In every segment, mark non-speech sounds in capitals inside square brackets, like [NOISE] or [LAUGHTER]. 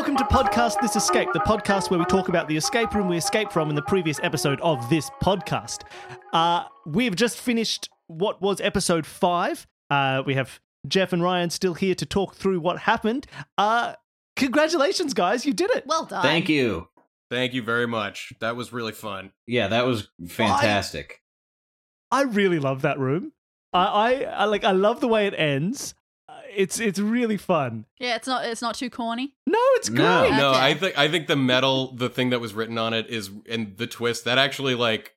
Welcome to Podcast This Escape, the podcast where we talk about the escape room we escaped from in the previous episode of this podcast. Uh, we've just finished what was episode five. Uh, we have Jeff and Ryan still here to talk through what happened. Uh, congratulations, guys, you did it. Well done. Thank you. Thank you very much. That was really fun. Yeah, that was fantastic. I really love that room. I, I, I like. I love the way it ends. It's it's really fun. Yeah, it's not it's not too corny. No, it's great. No. No, Okay. I think I think the metal, the thing that was written on it is and the twist that actually like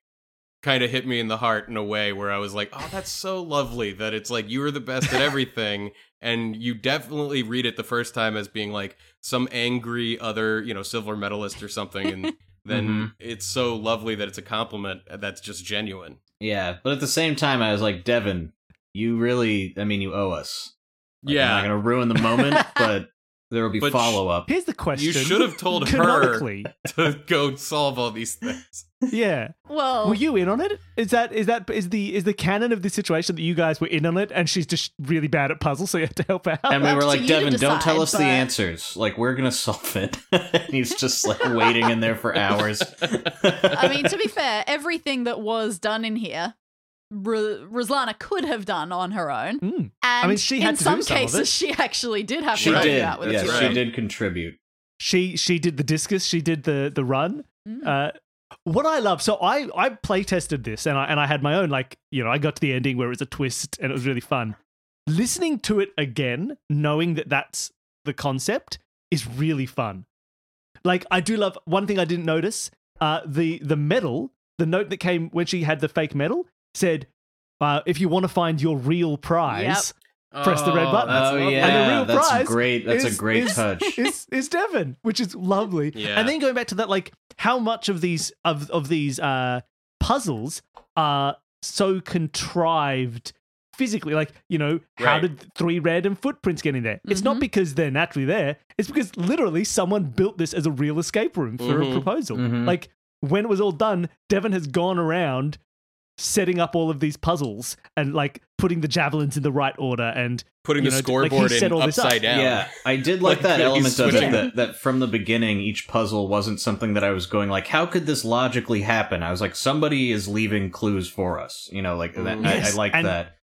kind of hit me in the heart in a way where I was like, "Oh, that's so lovely that it's like you were the best at [LAUGHS] everything." and you definitely read it the first time as being like some angry other, you know, silver medalist or something and [LAUGHS] then Mhm. it's so lovely that it's a compliment that's just genuine. Yeah, but at the same time, I was like, Devon, you really, I mean, you owe us. Like, I'm not going to ruin the moment, [LAUGHS] but there will be follow up. Here's the question. You should have told [LAUGHS] her to go solve all these things. yeah. Well, Were you in on it? Is that is that is the is the canon of the situation that you guys were in on it, and she's just really bad at puzzles, so you have to help out? And we were like, you to Devon, don't tell decide, us the answers. Like, we're going to solve it. [LAUGHS] and he's just like waiting in there for hours. I mean, to be fair, everything that was done in here, R- Ruslana could have done on her own. Mm. And mean, she had in to some some cases, she actually did have she to help did. you out with Yeah, it. She did contribute. She she did the discus, she did the the run. Mm. Uh, what I love, so I I play tested this, and I and I had my own like you know I got to the ending where it was a twist, and it was really fun. Listening to it again, knowing that that's the concept, is really fun. Like I do love one thing I didn't notice. Uh, the the medal, the note that came when she had the fake medal said, uh, "If you want to find your real prize, Press the red button. that's oh, lovely. yeah. And the real that's prize great. That's is- a great is- touch. [LAUGHS] is is Devon, which is lovely. Yeah. And then going back to that, like how much of these of of these uh puzzles are so contrived physically. Like, you know, how Right. did three random footprints get in there? It's not Mhm. because they're naturally there. It's because literally someone built this as a real escape room for Mhm. a proposal. Mhm. Like when it was all done, Devon has gone around setting up all of these puzzles and like putting the javelins in the right order and Putting the know, like, scoreboard set in all this up. upside down. Yeah, I did like, Like, that element of it that, that from the beginning, each puzzle wasn't something that I was going like, how could this logically happen? I was like, somebody is leaving clues for us. You know, like that, I, I like and- that.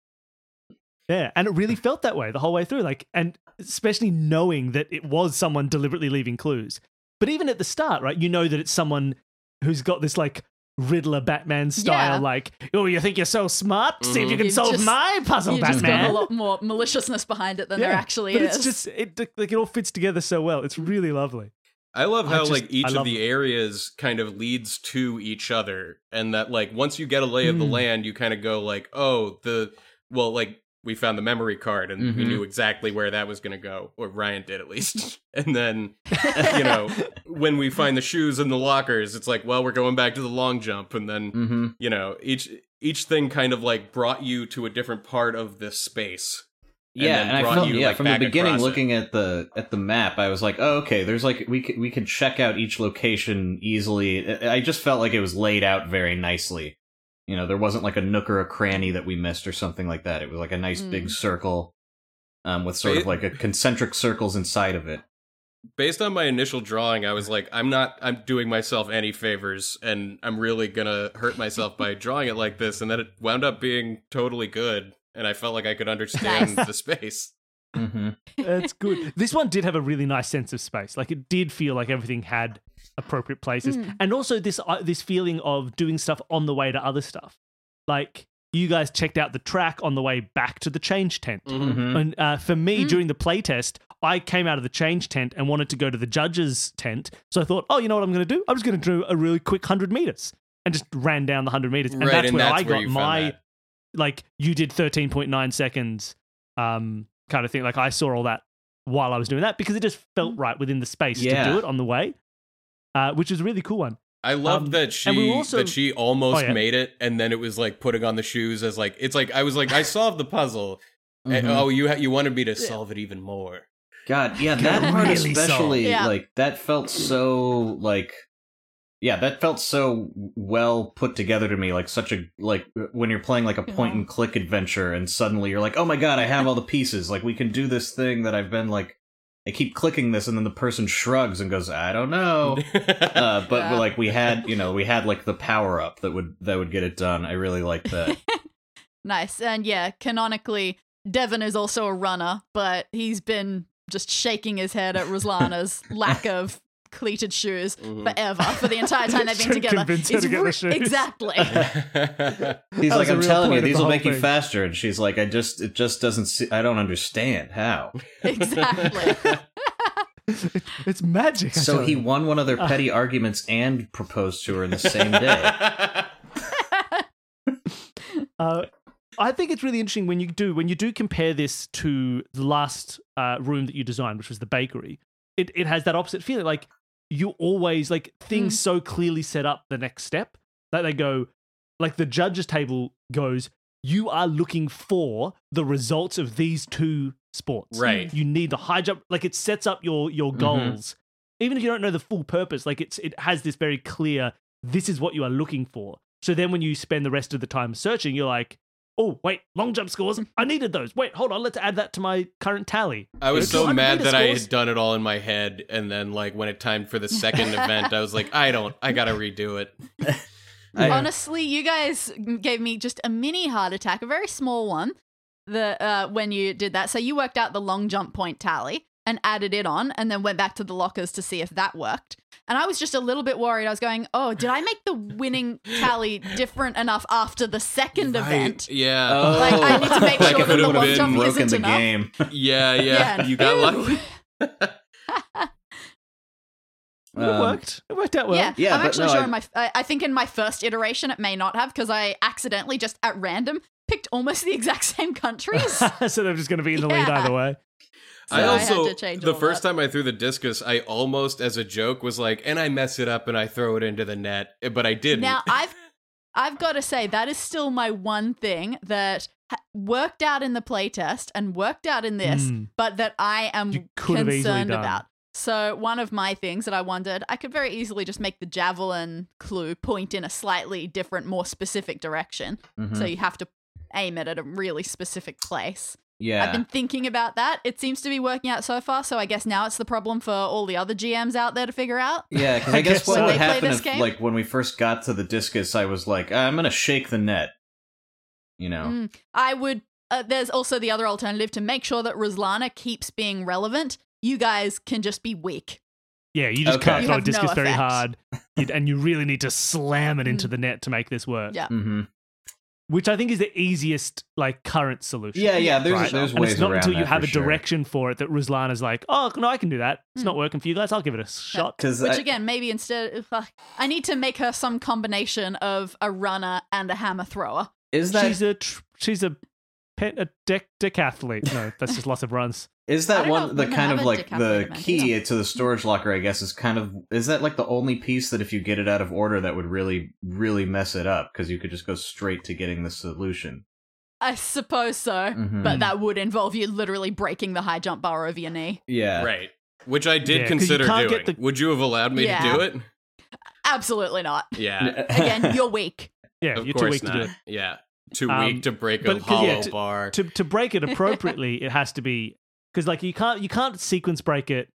Yeah, and it really felt that way the whole way through. Like, and especially knowing that it was someone deliberately leaving clues. But even at the start, right, you know that it's someone who's got this like Riddler Batman style, Yeah. like, oh, you think you're so smart? See if you can You've solve just- my puzzle, you just got Batman. a lot more maliciousness behind it than there actually but is. it's just it like it all fits together so well. It's really lovely. I love I how just- like each of the it. areas kind of leads to each other, and that like once you get a lay of the Mm. land, you kind of go like, oh, the well, like we found the memory card and we Mhm. knew exactly where that was going to go, or Ryan did at least. [LAUGHS] and then [LAUGHS] you know when we find the shoes in the lockers, it's like, well, we're going back to the long jump, and then hmm you know each each thing kind of like brought you to a different part of this space. and Yeah, then and I felt you, yeah like, from the beginning, across it. looking at the at the map, I was like, oh, okay, there's like we could, we could check out each location easily. I I just felt like it was laid out very nicely. You know, there wasn't like a nook or a cranny that we missed or something like that. It was like a nice Mm. big circle, um, with sort of like a concentric circles inside of it. based on my initial drawing, I was like, I'm not I'm doing myself any favors and I'm really gonna hurt myself by [LAUGHS] drawing it like this, and then it wound up being totally good, and I felt like I could understand the space. Mm-hmm. That's good. this one did have a really nice sense of space. Like it did feel like everything had appropriate places, Mm. and also this uh, this feeling of doing stuff on the way to other stuff. Like you guys checked out the track on the way back to the change tent, Mm-hmm. and uh, for me Mm. during the playtest, I came out of the change tent and wanted to go to the judges tent. So I thought, oh, you know what I'm going to do? I'm just going to do a really quick hundred meters, and just ran down the hundred meters, and right, that's and where that's I where got my that. like you did 13.9 seconds um kind of thing like i saw all that while i was doing that because it just felt right within the space Yeah. to do it on the way uh which is a really cool one I love Um, that she also- that she almost Oh, yeah. made it, and then it was like putting on the shoes as like it's like I was like I [LAUGHS] solved the puzzle. and- Mhm. oh, you ha- you wanted me to solve it even more. God, yeah, Got [LAUGHS] that part really especially. Yeah. like that felt so like, yeah, that felt so well put together to me. Like such a like when you're playing like a point and click adventure, and suddenly you're like, oh my god, I have all the pieces. Like we can do this thing that I've been like a I keep clicking this, and then the person shrugs and goes, "I don't know." [LAUGHS] uh, but Yeah. like we had, you know, we had like the power up that would that would get it done. I really like that. [LAUGHS] Nice. And yeah, canonically, Devon is also a runner, but he's been just shaking his head at [LAUGHS] Ruslana's lack of cleated shoes Mhm. forever for the entire time they've been [LAUGHS] together. convince her It's to get the shoes. Exactly. [LAUGHS] He's That like, "I'm telling you, these the will whole make you faster." And she's like, "I just, it just doesn't. See, I don't understand how." [LAUGHS] exactly. it's magic. So he won one of their Ah. petty arguments and proposed to her in the same day. Uh, I think it's really interesting when you do when you do compare this to the last uh, room that you designed, which was the bakery. It it has that opposite feeling. Like you always like things so clearly set up the next step that they go like the judges table goes. You are looking for the results of these two sports. Right. You need the high jump. Like it sets up your your Mhm. goals, even if you don't know the full purpose. Like it's it has this very clear. This is what you are looking for. So then when you spend the rest of the time searching, you're like, oh wait, long jump scores. I needed those. Wait, hold on. Let's add that to my current tally. I was so mad meter that I had done it all in my head, and then like when it timed for the second [LAUGHS] event, I was like, I don't, I gotta redo it. [LAUGHS] I- Honestly, you guys gave me just a mini heart attack, a very small one. The uh, when you did that, so you worked out the long jump point tally and added it on, and then went back to the lockers to see if that worked. And I was just a little bit worried. I was going, "Oh, did I make the winning tally different enough after the second event?" Yeah. Oh, Like, I need to make like sure if that the would long have jump been isn't broken the enough. game. [LAUGHS] yeah, yeah, Yeah. You got Ew. lucky. [LAUGHS] it Um, worked. It worked out well. yeah, Yeah, I'm actually no, sure I- in my. I, I think in my first iteration, it may not have because I accidentally just at random picked almost the exact same countries. [LAUGHS] so they're just going to be in the lead Yeah. either way. I So I had also to change the first that. time I threw the discus, I almost as a joke was like, and I mess it up and I throw it into the net, but I didn't. Now [LAUGHS] I've I've got to say that is still my one thing that worked out in the playtest and worked out in this, Mm. but that I am You could have easily concerned about. So one of my things that I wondered, I could very easily just make the javelin clue point in a slightly different, more specific direction. Mhm. So you have to aim it at a really specific place. Yeah, I've been thinking about that. It seems to be working out so far. So I guess now it's the problem for all the other GMs out there to figure out. yeah. Because I [LAUGHS] I guess guess what so. would When they play happen this if, game? like, when we first got to the discus, I was like, I'm gonna shake the net. You know, Mm, I would. Uh, there's also the other alternative to make sure that Ruslana keeps being relevant. You guys can just be weak. Yeah, you just Okay. can't You throw a have no discus very effect. hard, You- and you really need to slam it into Mm. the net to make this work. Yeah. hmm Which I think is the easiest, like, current solution. yeah, yeah. There's Right. there's and ways it's not around until you have for a sure. direction for it that Ruslan is like, oh, no, I can do that. It's Hmm. not working for you guys. I'll give it a shot. Because Which again, maybe instead, ugh, I need to make her some combination of a runner and a hammer thrower. is that she's a tr- she's a pet a dec- decathlete. No, that's just lots of runs. Is that don't know one the kind of like the decathlete event key to the storage locker? I guess is kind of is that like the only piece that if you get it out of order that would really really mess it up because you could just go straight to getting the solution. I suppose so, Mhm. but that would involve you literally breaking the high jump bar over your knee. Yeah, right. Which I did Yeah, 'cause you consider doing. the- Would you have allowed me Yeah. to do it? Absolutely not. Yeah. Again, [LAUGHS] you're weak. Yeah, of you're too weak not. to do it. Yeah. Too Um, weak to break a hollow yeah, to- bar. To to break it [LAUGHS] appropriately, it has to be because like you can't you can't sequence break it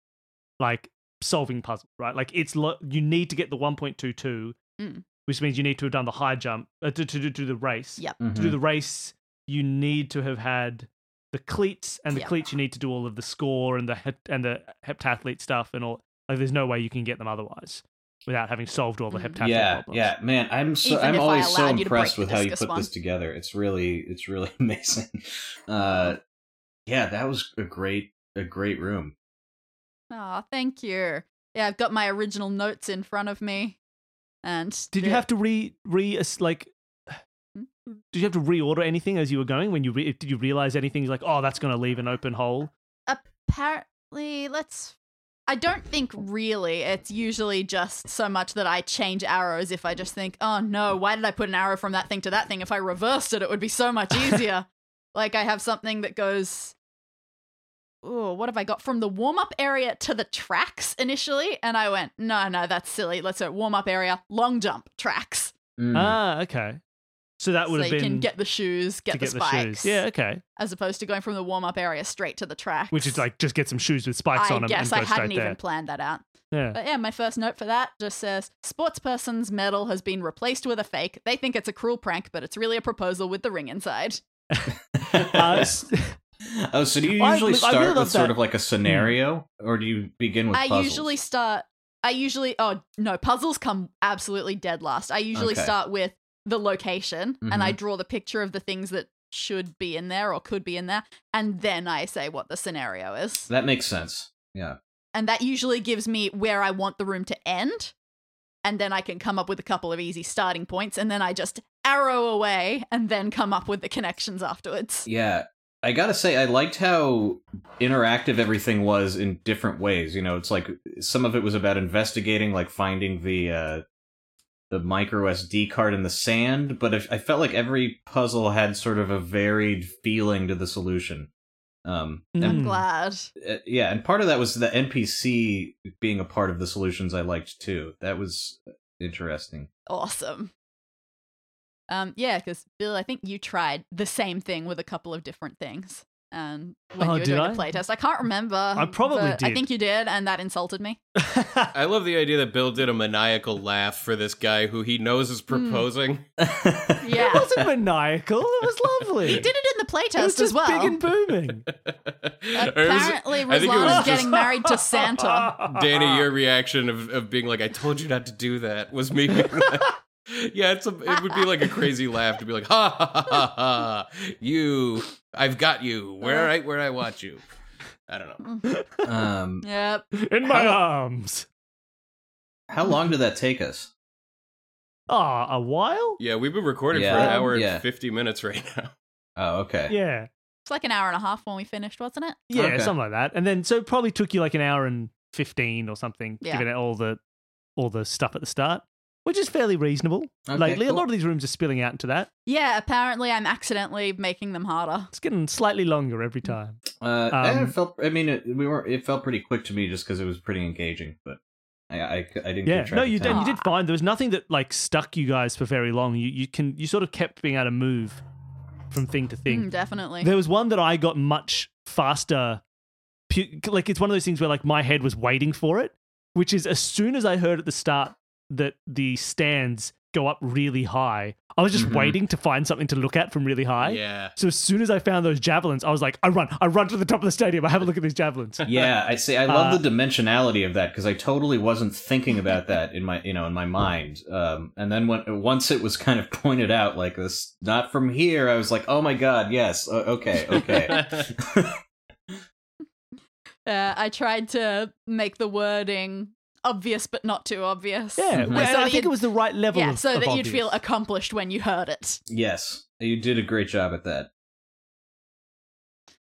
like solving puzzle, right? Like it's lo- you need to get the one point two two, Mm. which means you need to have done the high jump uh, to, to to do the race. Yep. Mhm. To do the race, you need to have had the cleats, and the Yep. cleats you need to do all of the score and the he- and the heptathlete stuff and all. Like, there's no way you can get them otherwise without having solved all the Mm. heptathlete yeah, problems. yeah, man. I'm so Even I'm always so allowed you to break impressed with how you put one. this together. It's really it's really [LAUGHS] amazing. Uh, yeah, that was a great a great room. Oh, thank you. Yeah, I've got my original notes in front of me. And Did you have to re re like? Hmm? Did you have to reorder anything as you were going? When you re- did you realize anything like, oh, that's going to leave an open hole? apparently let's I don't think really. It's usually just so much that I change arrows if I just think, oh no, why did I put an arrow from that thing to that thing? If I reversed it, it would be so much [LAUGHS] easier. Like I have something that goes Oh, what have I got from the warm up area to the tracks initially? And I went, no, no, that's silly. Let's go warm up area, long jump, tracks. Mm. Ah, okay. So that would have been. so have you been can get the shoes, get to the get spikes. the shoes. Yeah, okay. As opposed to going from the warm up area straight to the track. Which is like just get some shoes with spikes I on them guess and I go straight hadn't there. even planned that out. yeah. But yeah, my first note for that just says sportsperson's medal has been replaced with a fake. They think it's a cruel prank, but it's really a proposal with the ring inside. [LAUGHS] Uh, [LAUGHS] oh, so do you usually I start really with sort that- of like a scenario, or do you begin with I puzzles? usually start. I usually. Oh no, puzzles come absolutely dead last. I usually Okay. start with the location and I Mhm. draw the picture of the things that should be in there or could be in there, and then I say what the scenario is. That makes sense. Yeah. and that usually gives me where I want the room to end. And then I can come up with a couple of easy starting points, and then I just arrow away and then come up with the connections afterwards. Yeah. I gotta say, I liked how interactive everything was in different ways. You know, it's like some of it was about investigating, like finding the uh, the micro SD card in the sand, but if, I felt like every puzzle had sort of a varied feeling to the solution. Um, Mm. I'm glad. uh, yeah, and part of that was the NPC being a part of the solutions I liked too. That was interesting. Awesome. Um, yeah, because Bill, I think you tried the same thing with a couple of different things. And when Oh, you were did doing I? the playtest, I can't remember. I probably but I think you did, and that insulted me. I [LAUGHS] love the idea that Bill did a maniacal laugh for this guy who he knows is proposing. [LAUGHS] Yeah, It wasn't maniacal. It was lovely. he did it in the It was playtest just as well. big and booming. [LAUGHS] Apparently, I think was Ruslana's just- getting married to Santa. Danny, your reaction of, of being like, "I told you not to do that," was me. being like- yeah, it's a, it would be like a crazy laugh to be like, "Ha ha ha ha! ha. You, I've got you. Where right where I want you." I don't know. um, Yep. in my How- arms. how long did that take us? Ah, a while? Yeah, we've been recording for Yeah, an hour and yeah. fifty minutes right now. Oh, okay. Yeah. It's like an hour and a half when we finished, wasn't it? Yeah, Okay. something like that. And then so it probably took you like an hour and 15 or something, Yeah. given it all the all the stuff at the start, which is fairly reasonable. Okay, Lately, a lot of these rooms are spilling out into that. Yeah, apparently I'm accidentally making them harder. It's getting slightly longer every time. Uh, Um, it felt. I mean, it, we were. It felt pretty quick to me, just because it was pretty engaging. But I, I, I didn't. Yeah, no, you did. time. You did fine. There was nothing that like stuck you guys for very long. You you can you sort of kept being able to move from thing to thing. Mm, definitely. There was one that I got much faster. pu- Like it's one of those things where like my head was waiting for it, which is as soon as I heard at the start that the stands go up really high, I was just Mhm. waiting to find something to look at from really high. Yeah. So as soon as I found those javelins, I was like, I run, I run to the top of the stadium. I have a look at these javelins. [LAUGHS] Yeah, I see. I love Uh, the dimensionality of that because I totally wasn't thinking about that in my, you know, in my mind. Um, and then when once it was kind of pointed out like this, not from here, I was like, oh my god, yes, uh, okay, okay. [LAUGHS] [LAUGHS] Uh, I tried to make the wording obvious but not too obvious. Yeah, Mhm. well, and So I think it was the right level. Yeah, of, so of that you'd feel accomplished when you heard it. yes, you did a great job at that.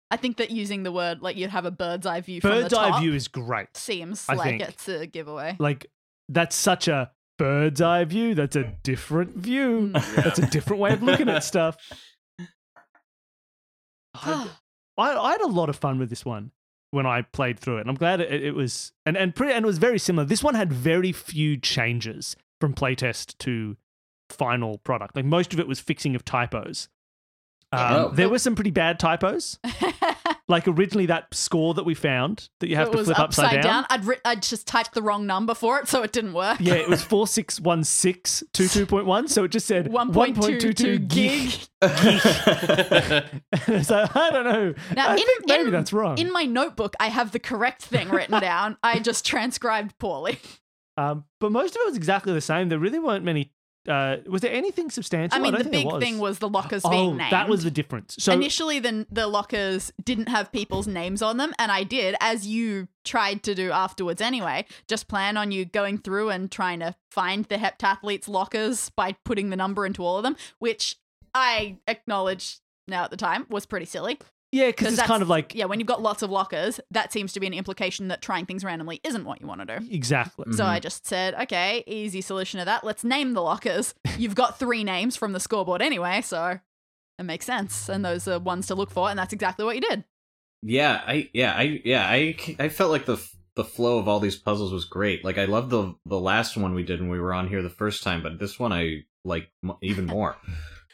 I think that using the word like you'd have a bird's eye view bird's from eye view is great. seems I like think. it's a giveaway. Like that's such a bird's eye view. That's a different view. [LAUGHS] Mm. That's a different way of looking at [LAUGHS] stuff. I, [SIGHS] I, I had a lot of fun with this one when I played through it. And I'm glad it, it was and and pretty and it was very similar. This one had very few changes from playtest to final product. Like most of it was fixing of typos. Um, Oh. There were some pretty bad typos. [LAUGHS] Like originally that score that we found that you have it to was flip upside, down. I'd ri- I'd just typed the wrong number for it, so it didn't work. Yeah, it was [LAUGHS] four six one six two two point one. So it just said One point two two gig. so [LAUGHS] I don't know. Now, in- maybe in- that's wrong. In my notebook, I have the correct thing written down. I just transcribed poorly. um, but most of it was exactly the same. There really weren't many. Uh, was there anything substantial? I mean, don't the big was. thing was the lockers oh, being named. that was the difference. So Initially, the, the lockers didn't have people's names on them, and I did, as you tried to do afterwards anyway, just plan on you going through and trying to find the heptathletes' lockers by putting the number into all of them, which I acknowledge now at the time was pretty silly. Yeah, because it's kind of like Yeah, when you've got lots of lockers, that seems to be an implication that trying things randomly isn't what you want to do. exactly. So. I mm-hmm. just said, okay, easy solution to that. Let's name the lockers. [LAUGHS] You've got three names from the scoreboard anyway, so it makes sense. And those are ones to look for, and that's exactly what you did. Yeah, I yeah, I yeah, I I felt like the the flow of all these puzzles was great. Like I loved the the last one we did when we were on here the first time, but this one I like even more. [LAUGHS]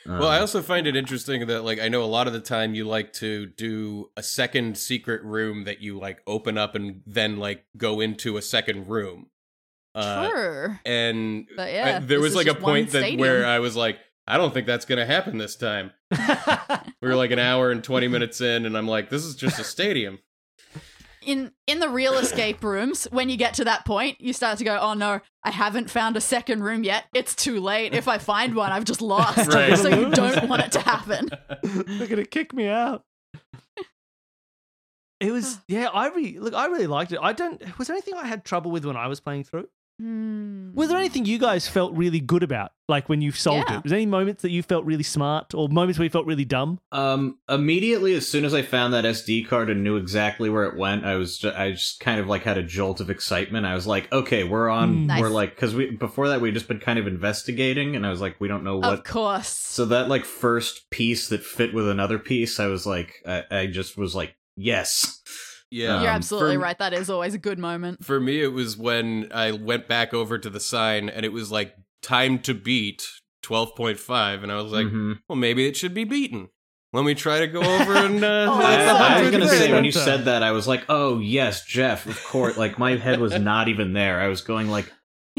Well, I Um, also find it interesting that like I know a lot of the time you like to do a second secret room that you like open up and then like go into a second room. Uh, True. and But I- there was like a point that stadium. where I was like, I don't think that's gonna happen this time. [LAUGHS] We were like an hour and twenty minutes in, and I'm like, this is just a stadium. In in the real escape rooms, when you get to that point, you start to go, "Oh no, I haven't found a second room yet. It's too late. If I find one, I've just lost." [LAUGHS] Right. So you don't want it to happen. [LAUGHS] They're gonna kick me out. It was [SIGHS] yeah. I really look. I really liked it. I don't. Was there anything I had trouble with when I was playing through? Hmm. Was there anything you guys felt really good about, like when you solved Yeah. it? Was there any moments that you felt really smart, or moments where you felt really dumb? Um, immediately as soon as I found that SD card and knew exactly where it went, I was ju- I just kind of like had a jolt of excitement. I was like, okay, we're on. Mm. Nice. We're like because we before that we'd just been kind of investigating, and I was like, we don't know what. Of what. course. So that like first piece that fit with another piece, I was like, I, I just was like, yes. Yeah, You're um, absolutely for- right. That is always a good moment. For me, it was when I went back over to the sign and it was like time to beat twelve point five, and I was like, Mhm. well, maybe it should be beaten. Let me try to go over [LAUGHS] and. Uh, Oh, I, I was gonna say when you said that, I was like, "Oh yes, Jeff, of course." Like my head was not even there. I was going like,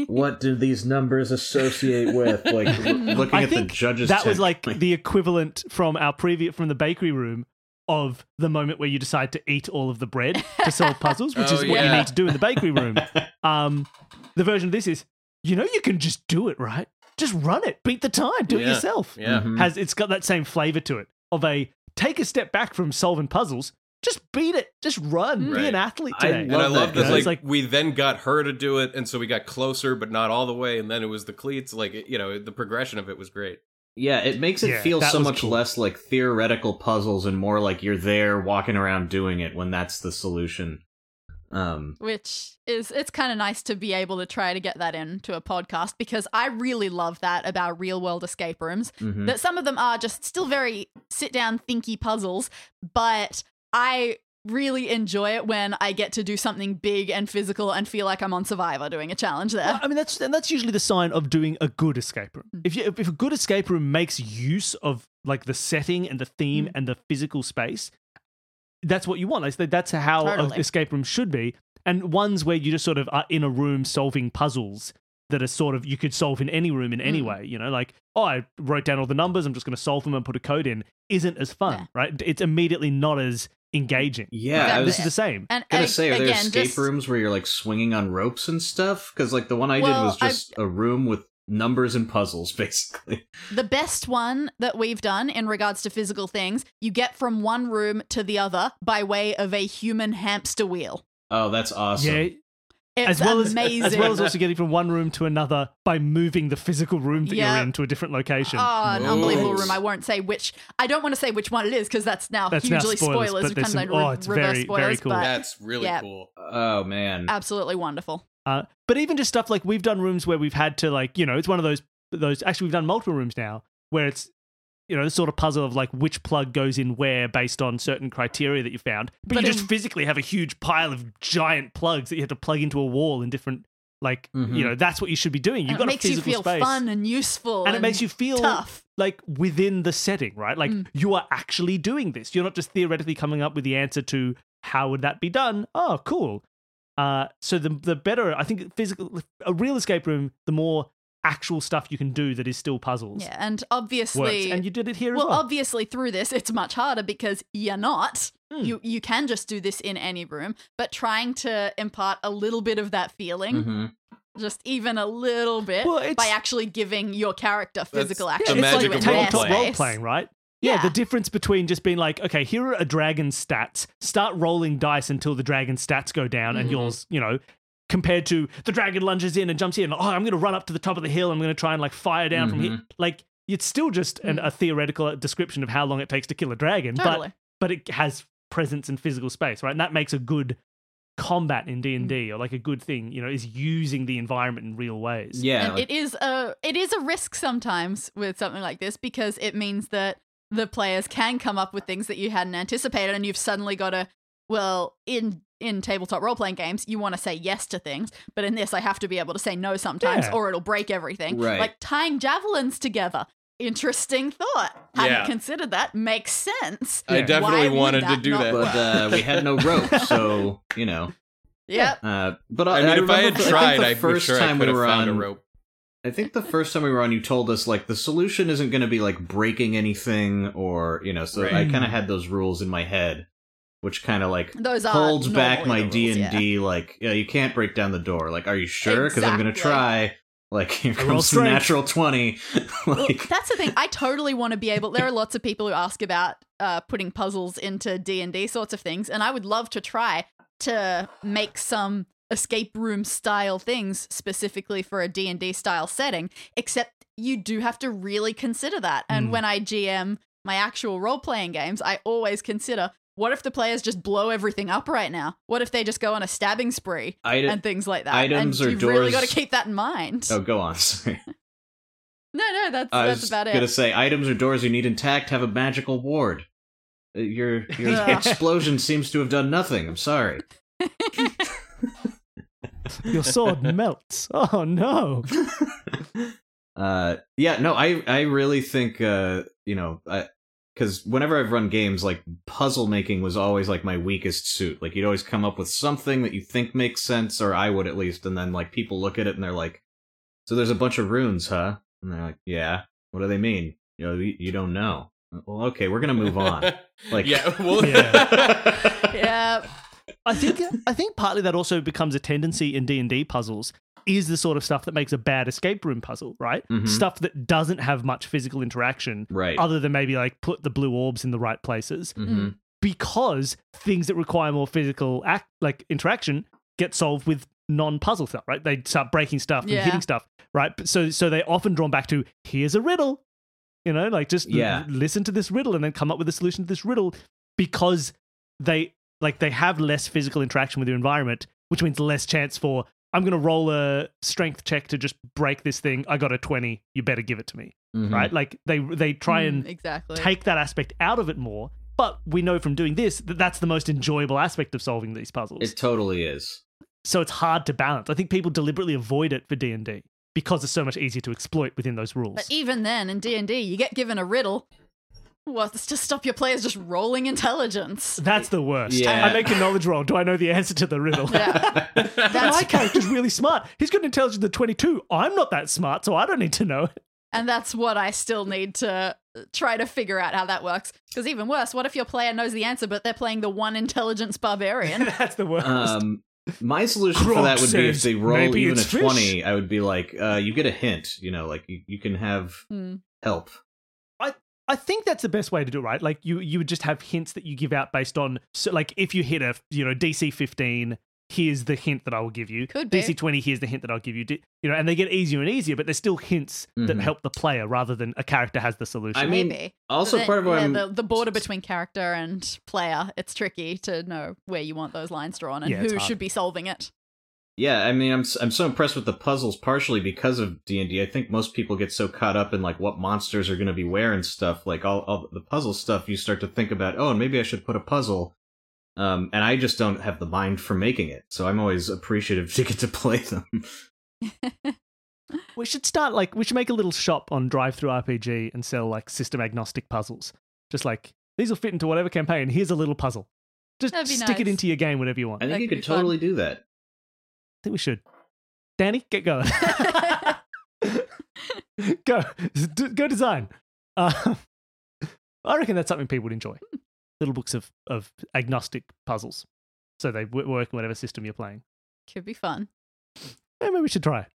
"What do these numbers associate with?" Like [LAUGHS] looking I at the judges. that was like the equivalent from our previous from the bakery room of the moment where you decide to eat all of the bread to solve [LAUGHS] puzzles, which Oh, is what you need to do in the bakery room. [LAUGHS] Um, the version of this is, you know, you can just do it, right? Just run it, beat the time, do it yourself. yeah. Mhm. Has it's got that same flavor to it of a take a step back from solving puzzles, just beat it, just run, be an athlete I today. And I Love love that, that, like, It's like- we then got her to do it, and so we got closer, but not all the way. And then it was the cleats. Like you know, the progression of it was great. Yeah, it makes it Yeah, feel so much cool. less like theoretical puzzles and more like you're there walking around doing it when that's the solution. Um, which is it's kind of nice to be able to try to get that into a podcast because I really love that about real world escape rooms. mhm. That some of them are just still very sit down thinky puzzles, but I really enjoy it when I get to do something big and physical and feel like I'm on Survivor doing a challenge there. Well, I mean, that's and that's usually the sign of doing a good escape room. Mm. If you if a good escape room makes use of like the setting and the theme Mm. and the physical space, that's what you want. Like, that's how an escape room should be. And ones where you just sort of are in a room solving puzzles that are sort of you could solve in any room in any Mm. way. You know, like oh, I wrote down all the numbers. I'm just going to solve them and put a code in. Isn't as fun, Yeah. right? It's immediately not as engaging. yeah, I Exactly. was This is the same. and I'm gonna a- say, are there again, escape just, rooms where you're like swinging on ropes and stuff? Because like the one I Well, did was I've- just a room with numbers and puzzles, [LAUGHS] basically. The best one that we've done in regards to physical things, you get from one room to the other by way of a human hamster wheel. Oh, that's awesome. Yeah, It's as well amazing. as as well as also getting from one room to another by moving the physical room that Yeah. you're in to a different location. Oh, an Whoa. unbelievable room. I won't say which. I don't want to say which one it is because that's now That's now hugely spoilers, spoilers. but We there's kind of some- like oh, it's reverse very, spoilers, very cool. but That's really yeah. cool. Oh man. absolutely wonderful. Uh, but even just stuff like we've done rooms where we've had to like you know it's one of those those actually we've done multiple rooms now where it's you know the sort of puzzle of like which plug goes in where based on certain criteria that you found but, But you just in- physically have a huge pile of giant plugs that you have to plug into a wall in different like Mhm. you know that's what you should be doing you've And got it makes a you feel space fun and useful, and it makes you feel tough. like within the setting, right? Like Mm. you are actually doing this. You're not just theoretically coming up with the answer to how would that be done. Oh, cool. Uh, so the the better I think physical a real escape room, the more actual stuff you can do that is still puzzles. Yeah, and Works. obviously, And you did it here well, as well. obviously through this, it's much harder because you're not. Hmm. You you can just do this in any room, but trying to impart a little bit of that feeling, Mhm. just even a little bit, Well, by actually giving your character physical the action. it's magic like of role tabletop playing. role playing, right? Yeah, Yeah. the difference between just being like, okay, here are a dragon's stats. Start rolling dice until the dragon's stats go down, and Mhm. yours, you know, compared to the dragon lunges in and jumps in. Oh, I'm going to run up to the top of the hill. I'm going to try and like fire down from here. Mhm. Like it's still just an, Mm. a theoretical description of how long it takes to kill a dragon, Totally. but but it has presence and physical space, right? And that makes a good combat in D and D, or like a good thing, you know, is using the environment in real ways. Yeah. and like- it is a it is a risk sometimes with something like this because it means that the players can come up with things that you hadn't anticipated and you've suddenly got to well in in tabletop role playing games you want to say yes to things but in this I have to be able to say no sometimes Yeah. or it'll break everything Right. like tying javelins together interesting thought. Hadn't Yeah. considered that. Makes sense. I definitely Why wanted to do that. But uh, we had no rope, [LAUGHS] so you know. Yep. Uh, but I mean, if I had the- tried, think I'm the first sure I time could we were on, a rope. I think the first time we were on, you told us like the solution isn't going to be like breaking anything, or you know. So I kind of had those rules in my head, which kind of like Those holds back my D and D. Like, yeah, you can't break down the door. Like, are you sure? Because I'm going to Exactly. try. Like, [LAUGHS] here roll comes the strength. natural twenty. [LAUGHS] Well, like, that's the thing. I totally want to be able. There are lots of people who ask about uh, putting puzzles into D and D sorts of things, and I would love to try to make some escape room style things specifically for a D and D style setting. Except you do have to really consider that. And Mm. when I GM my actual role playing games, I always consider. What if the players just blow everything up right now? What if they just go on a stabbing spree Ite- and things like that? items and or you've really got to keep that in mind. oh, go on. [LAUGHS] Sorry. No, no, that's about it. I that's was about gonna say items or doors you need intact have a magical ward. Uh, Your your [LAUGHS] Ugh. explosion seems to have done nothing. I'm sorry. [LAUGHS] Your sword melts. Oh no. uh, yeah, no, I I really think uh, you know, because whenever I've run games, like puzzle making was always like my weakest suit. Like you'd always come up with something that you think makes sense, or I would at least, and then like people look at it and they're like, "So there's a bunch of runes, huh?" And they're like, "Yeah, what do they mean?" You know, you, you don't know. Uh, well, okay, we're gonna move on. [LAUGHS] Like- yeah, [LAUGHS] well, [LAUGHS] yeah. I think I think partly that also becomes a tendency in D and D puzzles is the sort of stuff that makes a bad escape room puzzle, right? Mhm. Stuff that doesn't have much physical interaction, right. other than maybe like put the blue orbs in the right places, hmm because things that require more physical act like interaction get solved with non-puzzle stuff, right? They start breaking stuff and hitting stuff, right? So so they're often drawn back to here's a riddle, you know, like just l- Yeah. listen to this riddle and then come up with a solution to this riddle because they like they have less physical interaction with your environment, which means less chance for I'm going to roll a strength check to just break this thing. I got a 20. You better give it to me, Mhm. right? Like they they try and Mm, exactly. take that aspect out of it more. But we know from doing this that that's the most enjoyable aspect of solving these puzzles. It totally is. so it's hard to balance. I think people deliberately avoid it for D and D because it's so much easier to exploit within those rules. but even then, in D and D, you get given a riddle. What's to stop your players just rolling intelligence? That's the worst. Yeah. I make a knowledge roll. Do I know the answer to the riddle? Yeah. [LAUGHS] My character's [LAUGHS] really smart. He's got an intelligence of 22. I'm not that smart, so I don't need to know it. And that's what I still need to try to figure out how that works. Because even worse, what if your player knows the answer, but they're playing the one intelligence barbarian? [LAUGHS] That's the worst. Um, my solution for that would be if they roll even a fish." twenty, I would be like, uh, you get a hint. You know, like you, you can have Hmm. help. I think that's the best way to do it, right? Like you you would just have hints that you give out based on so like if you hit a you know DC 15, here's the hint that I will give you. Could be. DC 20, here's the hint that I'll give you. D- You know, and they get easier and easier, but there's still hints that Mhm. help the player rather than a character has the solution. I mean, Maybe. Also, But then, part of yeah, the, the border between character and player, it's tricky to know where you want those lines drawn and Yeah, who should be solving it. Yeah, I mean, I'm s- I'm so impressed with the puzzles, partially because of D and I think most people get so caught up in like what monsters are going to be where and stuff. Like all, all the puzzle stuff, you start to think about, oh, and maybe I should put a puzzle. Um, and I just don't have the mind for making it, so I'm always appreciative [LAUGHS] to get to play them. we should start like we should make a little shop on DriveThruRPG and sell like system agnostic puzzles. Just like these will fit into whatever campaign. Here's a little puzzle. Just That'd be stick it into your game whenever you want. I I think That you could could be fun. totally do that. Think we should. Danny, get going. [LAUGHS] go, D- go design. Uh, I reckon that's something people would enjoy. Little books of of agnostic puzzles, so they w- work in whatever system you're playing. Could be fun. Maybe we should try.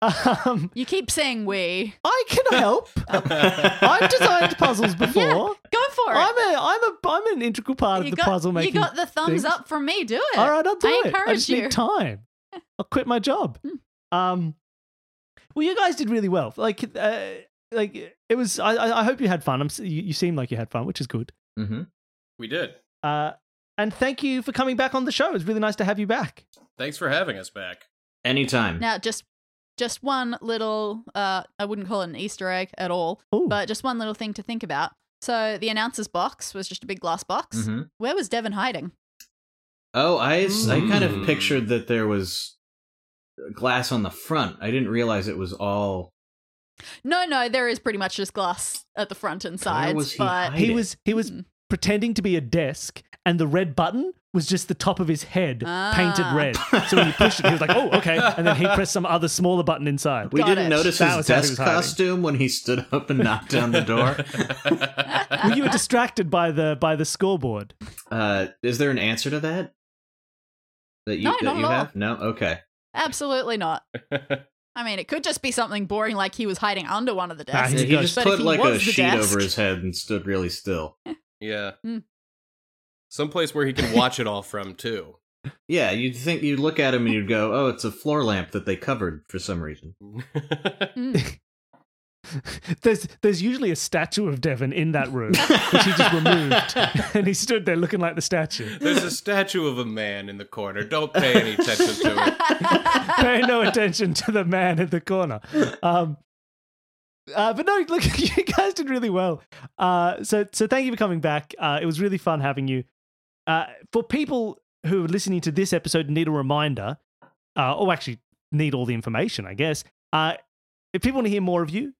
Um, You keep saying we. I can help. [LAUGHS] I've designed puzzles before. Yeah, Go for it. I'm a I'm a I'm an integral part of the got, puzzle making. you got the thumbs things. up from me. Do it. All right, I'll do I it. I encourage just you. need time. [LAUGHS] I'll quit my job. Hmm. Um, well, you guys did really well. Like, uh, like it was. I I I hope you had fun. I'm. You, you seem like you had fun, which is good. Mm-hmm. we did. Uh, and thank you for coming back on the show. It's really nice to have you back. Thanks for having us back. Anytime. Now, just just one little. Uh, I wouldn't call it an Easter egg at all, Ooh. but just one little thing to think about. So the announcer's box was just a big glass box. hmm Where was Devon hiding? Oh, I I kind of Mm. pictured that there was glass on the front. I didn't realize it was all No, no, there is pretty much just glass at the front and sides, was he but hiding? He was he was Hmm. pretending to be a desk, and the red button was just the top of his head painted Ah. red. So when he pushed it, he was like, "Oh, okay," and then he pressed some other smaller button inside. We Got didn't it. notice That his was how he desk costume when he stood up and knocked down the door. well, you were distracted by the by the scoreboard. Uh, is there an answer to that? That you No, that not you at all. have? No. Okay. absolutely not. [LAUGHS] I mean, it could just be something boring like he was hiding under one of the desks. He's he just ghost. But put he like a sheet desk- over his head and stood really still. [LAUGHS] yeah. Hmm. Someplace where he can watch it all from too. Yeah, you'd think you'd look at him and you'd go, "Oh, it's a floor lamp that they covered for some reason." [LAUGHS] Mm. [LAUGHS] There's there's usually a statue of Devon in that room, which he just removed, [LAUGHS] and he stood there looking like the statue. There's a statue of a man in the corner. Don't pay any attention to it. [LAUGHS] Pay no attention to the man in the corner. Um, uh, but no, look, you guys did really well. Uh, so so thank you for coming back. Uh, it was really fun having you. Uh, for people who are listening to this episode and need a reminder, uh, or actually need all the information, I guess. Uh, if people want to hear more of you,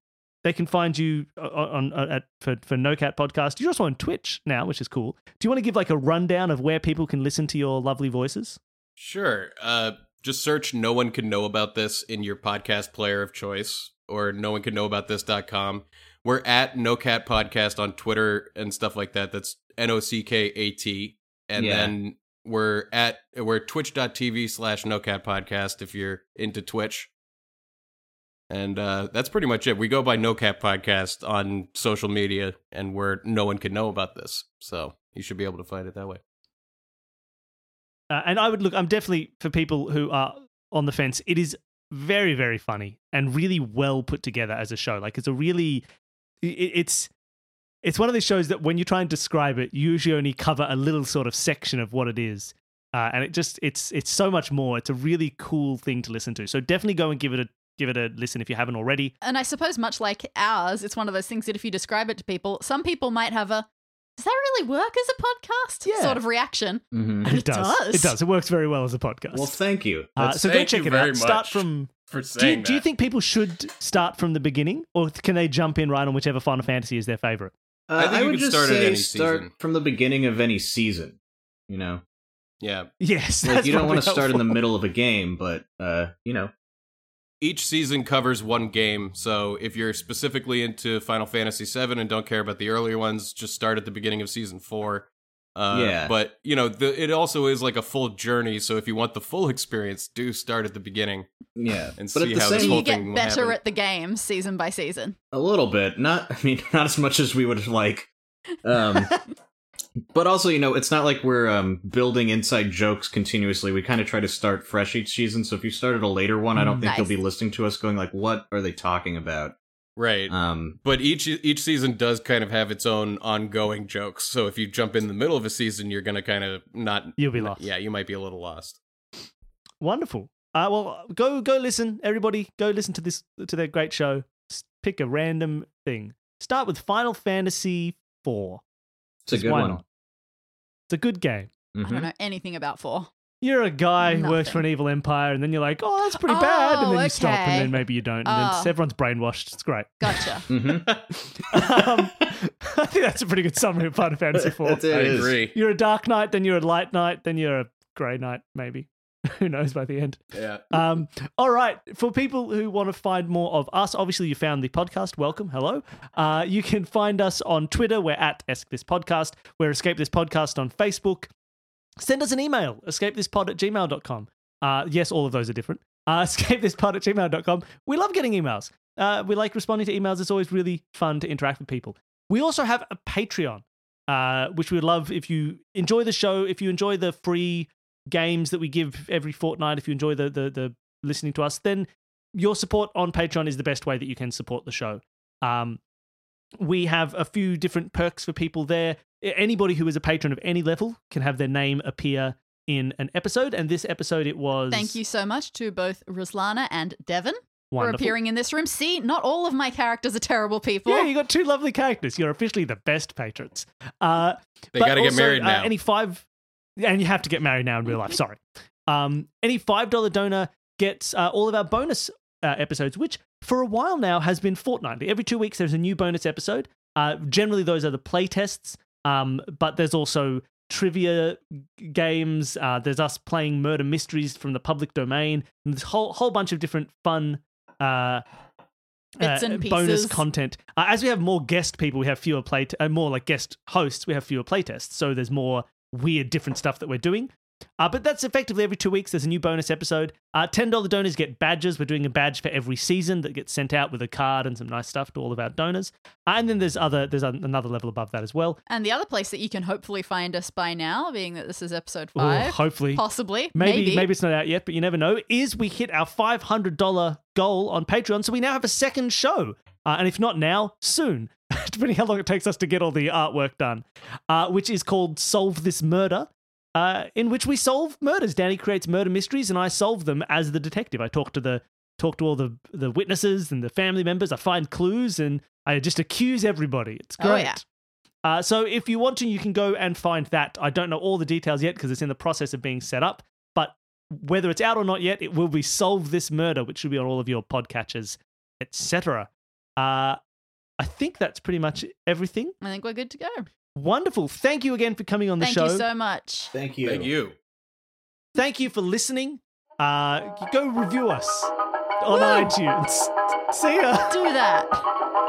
they can find you on, on at for for Nockat Podcast. You're also on Twitch now, which is cool. Do you want to give like a rundown of where people can listen to your lovely voices? Sure. Uh, just search No One Can Know About This in your podcast player of choice or no one can know about this.com. We're at Nockat Podcast on Twitter and stuff like that. That's N O C K A T. And Yeah. then we're at we're twitch.tv slash nockat podcast if you're into Twitch. And uh, that's pretty much it. We go by Nockat Podcast on social media, and we're no one can know about this. So you should be able to find it that way. Uh, and I would look, I'm definitely for people who are on the fence, it is very, very funny and really well put together as a show. Like it's a really, i- i- it's, it's one of these shows that when you try and describe it, you usually only cover a little sort of section of what it is. Uh, and it just, it's, it's so much more. It's a really cool thing to listen to. So definitely go and give it a, give it a listen if you haven't already. and I suppose, much like ours, it's one of those things that if you describe it to people, some people might have a does that really work as a podcast Yeah. sort of reaction. Mm-hmm. And it does. It does. It works very well as a podcast. Well, thank you. uh, That's- so go check you it very out. Start from For Do you, saying do you think people should start from the beginning, or can they jump in right on whichever Final Fantasy is their favorite? Uh, I think I you would could just start at say any start season. from the beginning of any season. You know, Yeah. Yes, like you don't want to probably start in the middle of a game, but uh, you know, Each season covers one game, so if you're specifically into Final Fantasy VII and don't care about the earlier ones, just start at the beginning of season four. Uh, Yeah. But you know, the, it also is like a full journey. So if you want the full [LAUGHS] experience, do start at the beginning. yeah. And but see at the how same this So whole you get thing will better happen. at the game season by season. A little bit. Not [LAUGHS] I mean, not as much as we would like. Um [LAUGHS] but also, you know, it's not like we're um building inside jokes continuously. We kind of try to start fresh each season. So if you started a later one, I don't Mm. think you'll be listening to us going like, "What are they talking about?" right. Um but each each season does kind of have its own ongoing jokes. So if you jump in the middle of a season, you're gonna kind of not. You'll be lost. Yeah, you might be a little lost. Wonderful. Uh, well, go go listen, everybody. Go listen to this to their great show. S- Pick a random thing. Start with Final Fantasy Four. It's a good Why one. not? It's a good game. I Mhm. don't know anything about four. You're a guy who works for an evil empire, and then you're like, "Oh, that's pretty bad," and Oh, then you stop, and then maybe you don't, and Oh. then everyone's brainwashed. It's great. [LAUGHS] Gotcha. Mhm. [LAUGHS] um, [LAUGHS] I think that's a pretty good summary of Final Fantasy Four. It I agree. You're a dark knight, then you're a light knight, then you're a grey knight, maybe. [LAUGHS] Who knows by the end? Yeah. Um, all right. For people who want to find more of us, obviously you found the podcast. Welcome. Hello. Uh, you can find us on Twitter. We're at Esc This Podcast. We're Escape This Podcast on Facebook. Send us an email, escapethispod at gmail.com. Uh, yes, all of those are different. Uh, [LAUGHS] escapethispod at gmail.com. We love getting emails. Uh, we like responding to emails. It's always really fun to interact with people. We also have a Patreon, uh, which we would love if you enjoy the show, if you enjoy the free games that we give every fortnight, if you enjoy the, the, the listening to us, then your support on Patreon is the best way that you can support the show. Um, we have a few different perks for people there. Anybody who is a patron of any level can have their name appear in an episode. And this episode, it was. Thank you so much to both Ruslana and Devon for appearing in this room. See, not all of my characters are terrible people. Yeah, you got two lovely characters. You're officially the best patrons. Uh, They got to get also, married uh, now. any five, and you have to get married now in real life. Sorry. Um, any five dollar donor gets uh, all of our bonus uh, episodes, which for a while now has been fortnightly. Every two weeks, there's a new bonus episode. Uh, generally, those are the play tests, um, but there's also trivia games. Uh, there's us playing murder mysteries from the public domain. And there's a whole whole bunch of different fun. Uh, Bits uh, and bonus content. Uh, as we have more guest people, we have fewer play, t- uh, more like guest hosts. We have fewer playtests, so there's more weird, different stuff that we're doing. Uh, but that's effectively every two weeks. There's a new bonus episode. Uh, Ten dollar donors get badges. We're doing a badge for every season that gets sent out with a card and some nice stuff to all of our donors. Uh, and then there's other there's another level above that as well. And the other place that you can hopefully find us by now, being that this is episode Ooh, five, hopefully, possibly, maybe, maybe it's not out yet, but you never know. Is we hit our five hundred dollar goal on Patreon, so we now have a second show. Uh, and if not now, soon, [LAUGHS] depending how long it takes us to get all the artwork done, uh, which is called Solve This Murder, uh, in which we solve murders. Danny creates murder mysteries, and I solve them as the detective. I talk to the talk to all the the witnesses and the family members. I find clues, and I just accuse everybody. It's Oh, great. yeah. Uh, so if you want to, you can go and find that. I don't know all the details yet because it's in the process of being set up. But whether it's out or not yet, it will be Solve This Murder, which should be on all of your podcatchers, etc. Uh, I think that's pretty much everything. I think we're good to go. Wonderful. Thank you again for coming on the Thank show. Thank you so much. Thank you. Thank you. Thank you for listening. Uh, go review us on Woo! iTunes. [LAUGHS] See ya. Do that.